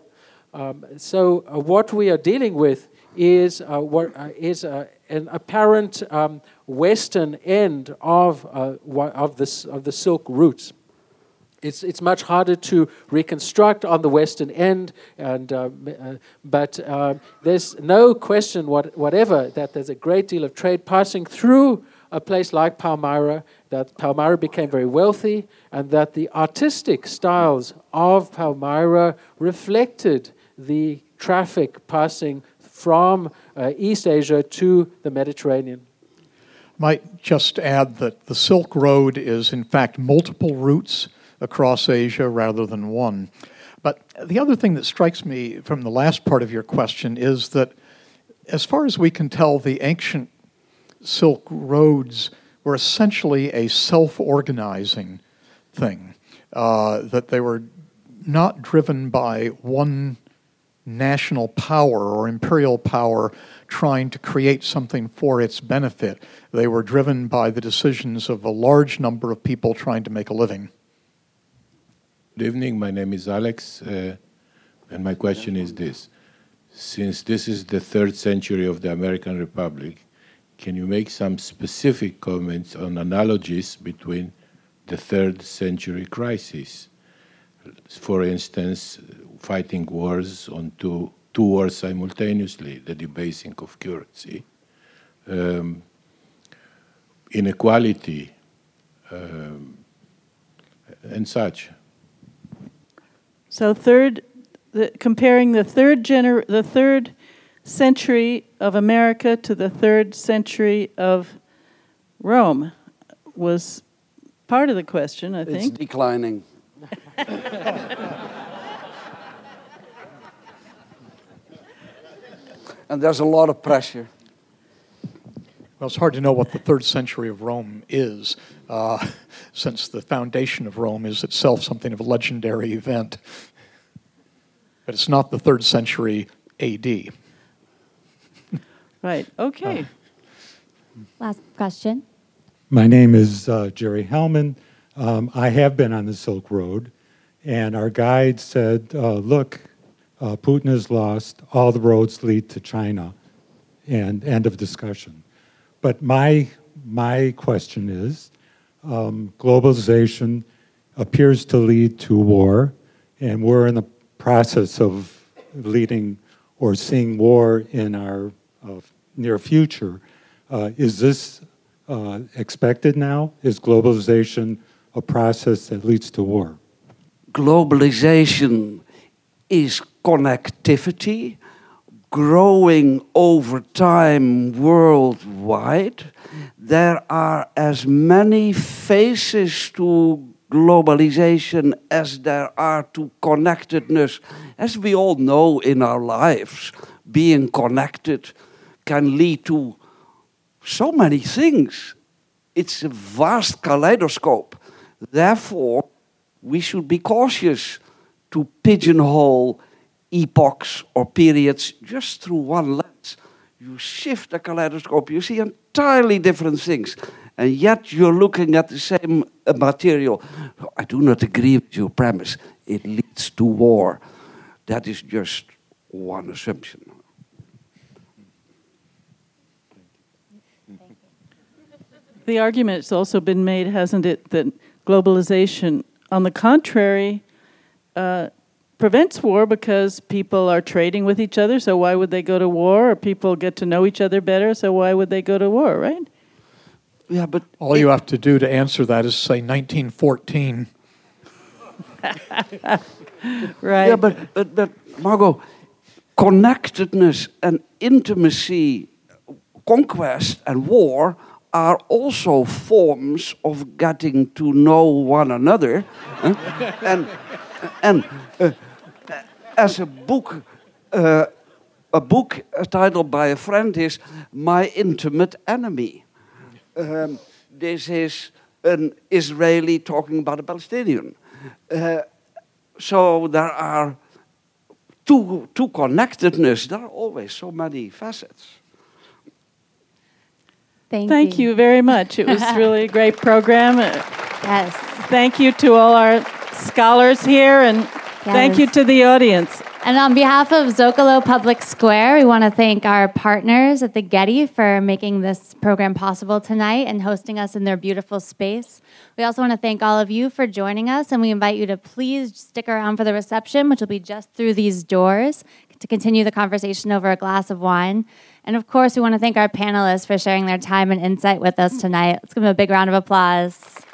Um, so, what we are dealing with is, what, is an apparent um, western end of, of, this, of the Silk routes. It's, it's much harder to reconstruct on the western end, and, uh, uh, but uh, there's no question what, whatever that there's a great deal of trade passing through a place like Palmyra, that Palmyra became very wealthy, and that the artistic styles of Palmyra reflected the traffic passing from uh, East Asia to the Mediterranean. Might just add that the Silk Road is, in fact, multiple routes across Asia rather than one. But the other thing that strikes me from the last part of your question is that, as far as we can tell, the ancient Silk Roads were essentially a self organizing thing, uh, that they were not driven by one national power or imperial power trying to create something for its benefit. They were driven by the decisions of a large number of people trying to make a living. Good evening. My name is Alex, uh, and my question is this. Since this is the third century of the American Republic, can you make some specific comments on analogies between the third century crisis? For instance, fighting wars on two, two wars simultaneously, the debasing of currency, um, inequality, um, and such. So third, the, comparing the third gener- the third century of America to the third century of Rome was part of the question, I think. It's declining. and there's a lot of pressure. Well, it's hard to know what the third century of Rome is, uh, since the foundation of Rome is itself something of a legendary event. But it's not the third century AD. Right, okay. Uh, Last question. My name is uh, Jerry Hellman. Um, I have been on the Silk Road, and our guide said, uh, Look, uh, Putin has lost, all the roads lead to China, and end of discussion. But my, my question is um, globalization appears to lead to war, and we're in the process of leading or seeing war in our uh, near future. Uh, is this uh, expected now? Is globalization a process that leads to war? Globalization is connectivity growing over time worldwide. There are as many faces to globalization as there are to connectedness. As we all know in our lives, being connected can lead to so many things. It's a vast kaleidoscope. Therefore, we should be cautious to pigeonhole epochs or periods just through one lens. You shift the kaleidoscope, you see entirely different things. and yet you're looking at the same uh, material. I do not agree with your premise. It leads to war. That is just one assumption. The argument has also been made, hasn't it, that globalization, on the contrary, uh, prevents war because people are trading with each other, so why would they go to war? Or people get to know each other better, so why would they go to war, right? Yeah, but all you have to do to answer that is say 1914. right. Yeah, but, but, but Margot, connectedness and intimacy, conquest and war are also forms of getting to know one another. huh? And, and uh, as a book, uh, a book titled by a friend is My Intimate Enemy. Um, this is an Israeli talking about a Palestinian. Uh, so there are two, two connectedness. There are always so many facets. Thank, Thank you. very much. It was really a great program. Yes. Thank you to all our scholars here, and thank you to the audience. And on behalf of Zócalo Public Square, we want to thank our partners at the Getty for making this program possible tonight and hosting us in their beautiful space. We also want to thank all of you for joining us, and we invite you to please stick around for the reception, which will be just through these doors, to continue the conversation over a glass of wine. And of course, we want to thank our panelists for sharing their time and insight with us tonight. Let's give them a big round of applause.